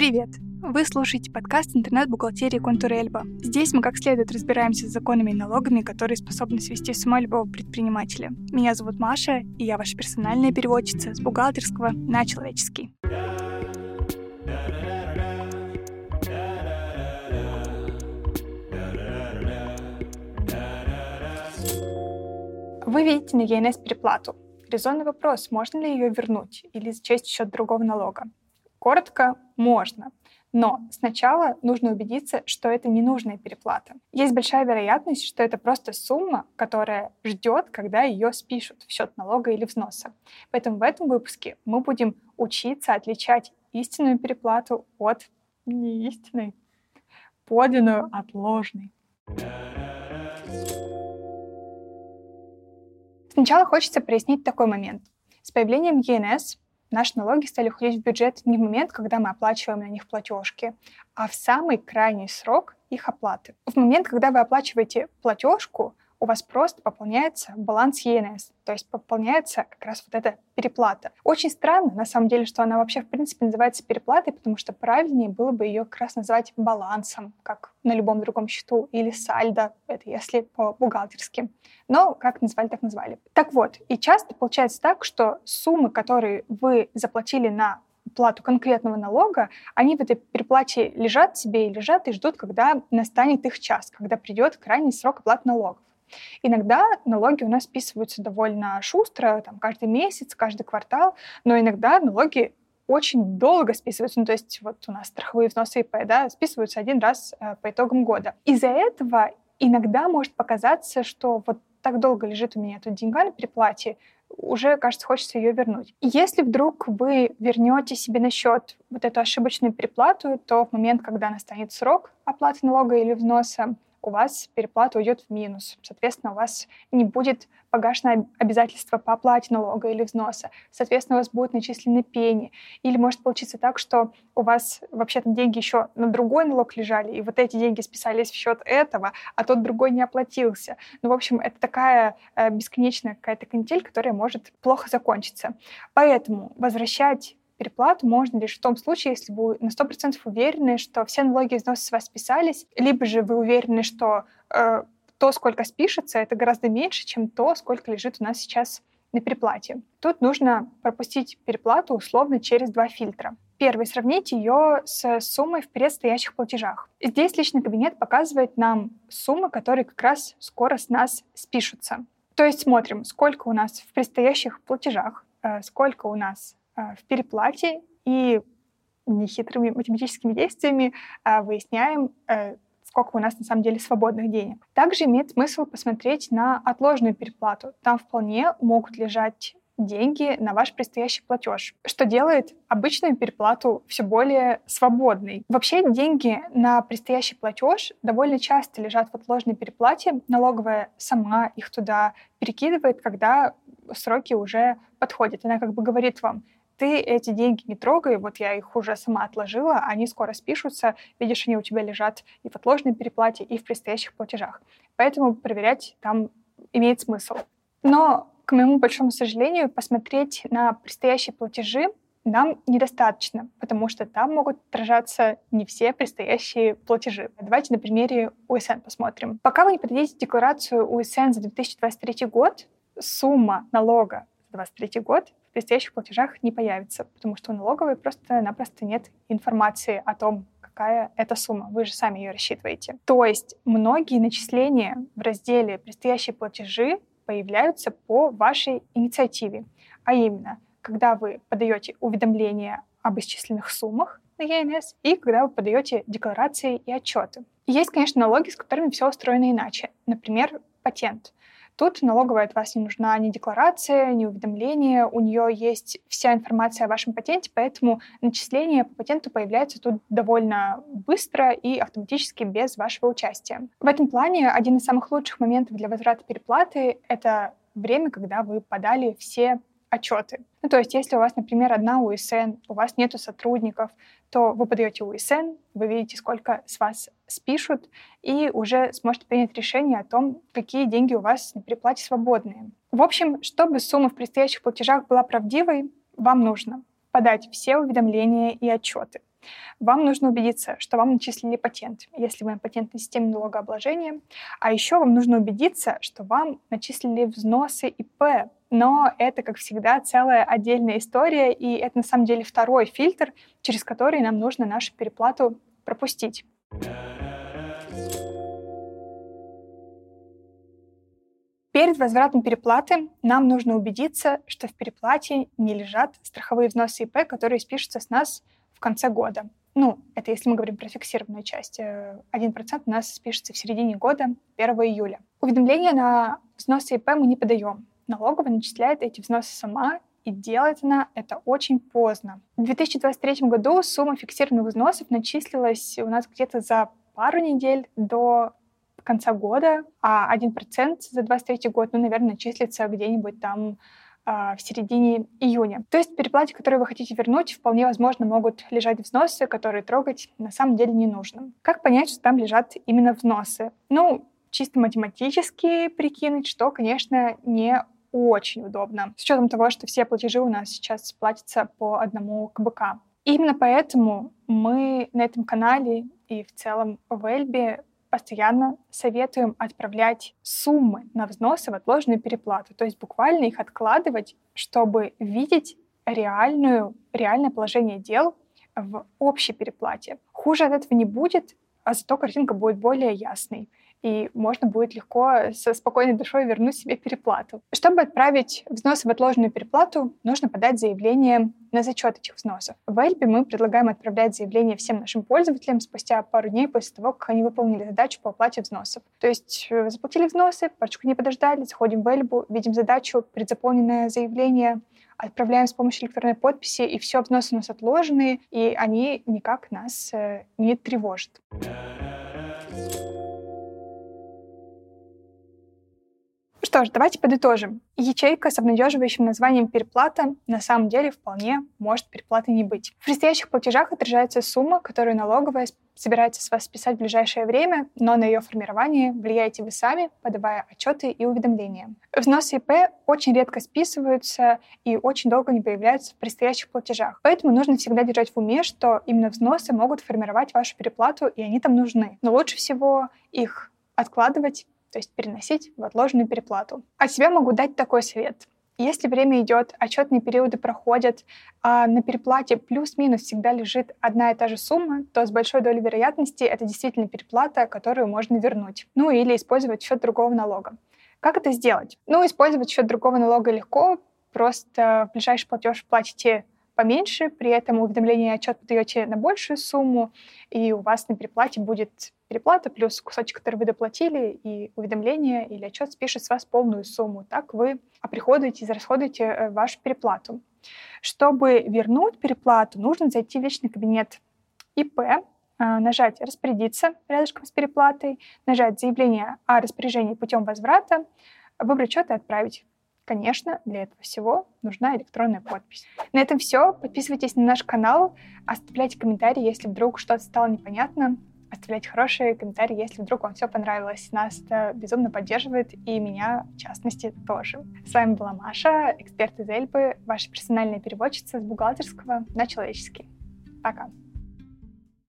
Привет! Вы слушаете подкаст интернет-бухгалтерии Контур Эльба. Здесь мы как следует разбираемся с законами и налогами, которые способны свести с ума любого предпринимателя. Меня зовут Маша, и я ваша персональная переводчица с бухгалтерского на человеческий. Вы видите на ЕНС переплату. Резонный вопрос, можно ли ее вернуть или зачесть счет другого налога. Коротко, можно. Но сначала нужно убедиться, что это ненужная переплата. Есть большая вероятность, что это просто сумма, которая ждет, когда ее спишут в счет налога или взноса. Поэтому в этом выпуске мы будем учиться отличать истинную переплату от неистинной, подлинную от ложной. Сначала хочется прояснить такой момент. С появлением ЕНС наши налоги стали уходить в бюджет не в момент, когда мы оплачиваем на них платежки, а в самый крайний срок их оплаты. В момент, когда вы оплачиваете платежку, у вас просто пополняется баланс ЕНС, то есть пополняется как раз вот эта переплата. Очень странно, на самом деле, что она вообще, в принципе, называется переплатой, потому что правильнее было бы ее как раз называть балансом, как на любом другом счету, или сальдо, это если по-бухгалтерски. Но как назвали, так назвали. Так вот, и часто получается так, что суммы, которые вы заплатили на плату конкретного налога, они в этой переплате лежат себе и лежат и ждут, когда настанет их час, когда придет крайний срок оплаты налогов. Иногда налоги у нас списываются довольно шустро, там, каждый месяц, каждый квартал, но иногда налоги очень долго списываются. Ну, то есть вот у нас страховые взносы ИП да, списываются один раз э, по итогам года. Из-за этого иногда может показаться, что вот так долго лежит у меня эта деньга на переплате, уже, кажется, хочется ее вернуть. Если вдруг вы вернете себе на счет вот эту ошибочную переплату, то в момент, когда настанет срок оплаты налога или взноса, у вас переплата уйдет в минус. Соответственно, у вас не будет погашено обязательство по оплате налога или взноса. Соответственно, у вас будут начислены пени. Или может получиться так, что у вас вообще-то деньги еще на другой налог лежали, и вот эти деньги списались в счет этого, а тот другой не оплатился. Ну, в общем, это такая э, бесконечная какая-то канитель, которая может плохо закончиться. Поэтому возвращать переплату можно лишь в том случае, если вы на 100% уверены, что все налоги и с вас списались, либо же вы уверены, что э, то, сколько спишется, это гораздо меньше, чем то, сколько лежит у нас сейчас на переплате. Тут нужно пропустить переплату условно через два фильтра. Первый, сравнить ее с суммой в предстоящих платежах. Здесь личный кабинет показывает нам суммы, которые как раз скоро с нас спишутся. То есть смотрим, сколько у нас в предстоящих платежах, э, сколько у нас в переплате и нехитрыми математическими действиями а, выясняем, э, сколько у нас на самом деле свободных денег. Также имеет смысл посмотреть на отложенную переплату. Там вполне могут лежать деньги на ваш предстоящий платеж, что делает обычную переплату все более свободной. Вообще деньги на предстоящий платеж довольно часто лежат в отложенной переплате. Налоговая сама их туда перекидывает, когда сроки уже подходят. Она как бы говорит вам, ты эти деньги не трогай, вот я их уже сама отложила, они скоро спишутся, видишь, они у тебя лежат и в отложенной переплате, и в предстоящих платежах. Поэтому проверять там имеет смысл. Но, к моему большому сожалению, посмотреть на предстоящие платежи нам недостаточно, потому что там могут отражаться не все предстоящие платежи. Давайте на примере УСН посмотрим. Пока вы не подадите декларацию УСН за 2023 год, сумма налога за 2023 год в предстоящих платежах не появится, потому что у налоговой просто-напросто нет информации о том, какая это сумма. Вы же сами ее рассчитываете. То есть многие начисления в разделе «Предстоящие платежи» появляются по вашей инициативе. А именно, когда вы подаете уведомление об исчисленных суммах на ЕНС и когда вы подаете декларации и отчеты. Есть, конечно, налоги, с которыми все устроено иначе. Например, патент. Тут налоговая от вас не нужна ни декларация, ни уведомление. У нее есть вся информация о вашем патенте, поэтому начисление по патенту появляется тут довольно быстро и автоматически без вашего участия. В этом плане один из самых лучших моментов для возврата переплаты — это время, когда вы подали все отчеты. Ну, то есть, если у вас, например, одна УСН, у вас нету сотрудников, то вы подаете УСН, вы видите, сколько с вас спишут, и уже сможете принять решение о том, какие деньги у вас на переплате свободные. В общем, чтобы сумма в предстоящих платежах была правдивой, вам нужно подать все уведомления и отчеты. Вам нужно убедиться, что вам начислили патент, если вы на патентной системе налогообложения. А еще вам нужно убедиться, что вам начислили взносы ИП. Но это, как всегда, целая отдельная история, и это на самом деле второй фильтр, через который нам нужно нашу переплату пропустить. Перед возвратом переплаты нам нужно убедиться, что в переплате не лежат страховые взносы ИП, которые спишутся с нас в конце года. Ну, это если мы говорим про фиксированную часть. 1% у нас спишется в середине года, 1 июля. Уведомления на взносы ИП мы не подаем. Налоговая начисляет эти взносы сама, и делает она это очень поздно. В 2023 году сумма фиксированных взносов начислилась у нас где-то за пару недель до конца года, а 1% за 2023 год, ну, наверное, числится где-нибудь там а, в середине июня. То есть в переплате, которую вы хотите вернуть, вполне возможно могут лежать взносы, которые трогать на самом деле не нужно. Как понять, что там лежат именно взносы? Ну, чисто математически прикинуть, что, конечно, не очень удобно, с учетом того, что все платежи у нас сейчас платятся по одному КБК. Именно поэтому мы на этом канале и в целом в Эльбе постоянно советуем отправлять суммы на взносы в отложенную переплату, то есть буквально их откладывать, чтобы видеть реальную, реальное положение дел в общей переплате. Хуже от этого не будет, а зато картинка будет более ясной и можно будет легко со спокойной душой вернуть себе переплату. Чтобы отправить взносы в отложенную переплату, нужно подать заявление на зачет этих взносов. В Эльбе мы предлагаем отправлять заявление всем нашим пользователям спустя пару дней после того, как они выполнили задачу по оплате взносов. То есть э, заплатили взносы, парочку не подождали, заходим в Эльбу, видим задачу, предзаполненное заявление, отправляем с помощью электронной подписи, и все, взносы у нас отложены, и они никак нас э, не тревожат. Что ж, давайте подытожим. Ячейка с обнадеживающим названием «переплата» на самом деле вполне может переплатой не быть. В предстоящих платежах отражается сумма, которую налоговая собирается с вас списать в ближайшее время, но на ее формирование влияете вы сами, подавая отчеты и уведомления. Взносы ИП очень редко списываются и очень долго не появляются в предстоящих платежах. Поэтому нужно всегда держать в уме, что именно взносы могут формировать вашу переплату, и они там нужны. Но лучше всего их откладывать то есть переносить в отложенную переплату. От себя могу дать такой совет. Если время идет, отчетные периоды проходят, а на переплате плюс-минус всегда лежит одна и та же сумма, то с большой долей вероятности это действительно переплата, которую можно вернуть. Ну или использовать счет другого налога. Как это сделать? Ну, использовать счет другого налога легко. Просто в ближайший платеж платите поменьше, при этом уведомление и отчет подаете на большую сумму, и у вас на переплате будет переплата плюс кусочек, который вы доплатили, и уведомление или отчет спишет с вас полную сумму. Так вы оприходуете, израсходуете э, вашу переплату. Чтобы вернуть переплату, нужно зайти в личный кабинет ИП, э, нажать «Распорядиться» рядышком с переплатой, нажать «Заявление о распоряжении путем возврата», выбрать счет и отправить. Конечно, для этого всего нужна электронная подпись. На этом все. Подписывайтесь на наш канал, оставляйте комментарии, если вдруг что-то стало непонятно. Оставляйте хорошие комментарии, если вдруг вам все понравилось. Нас это безумно поддерживает, и меня, в частности, тоже. С вами была Маша, эксперт из Эльбы, ваша персональная переводчица с бухгалтерского на человеческий. Пока.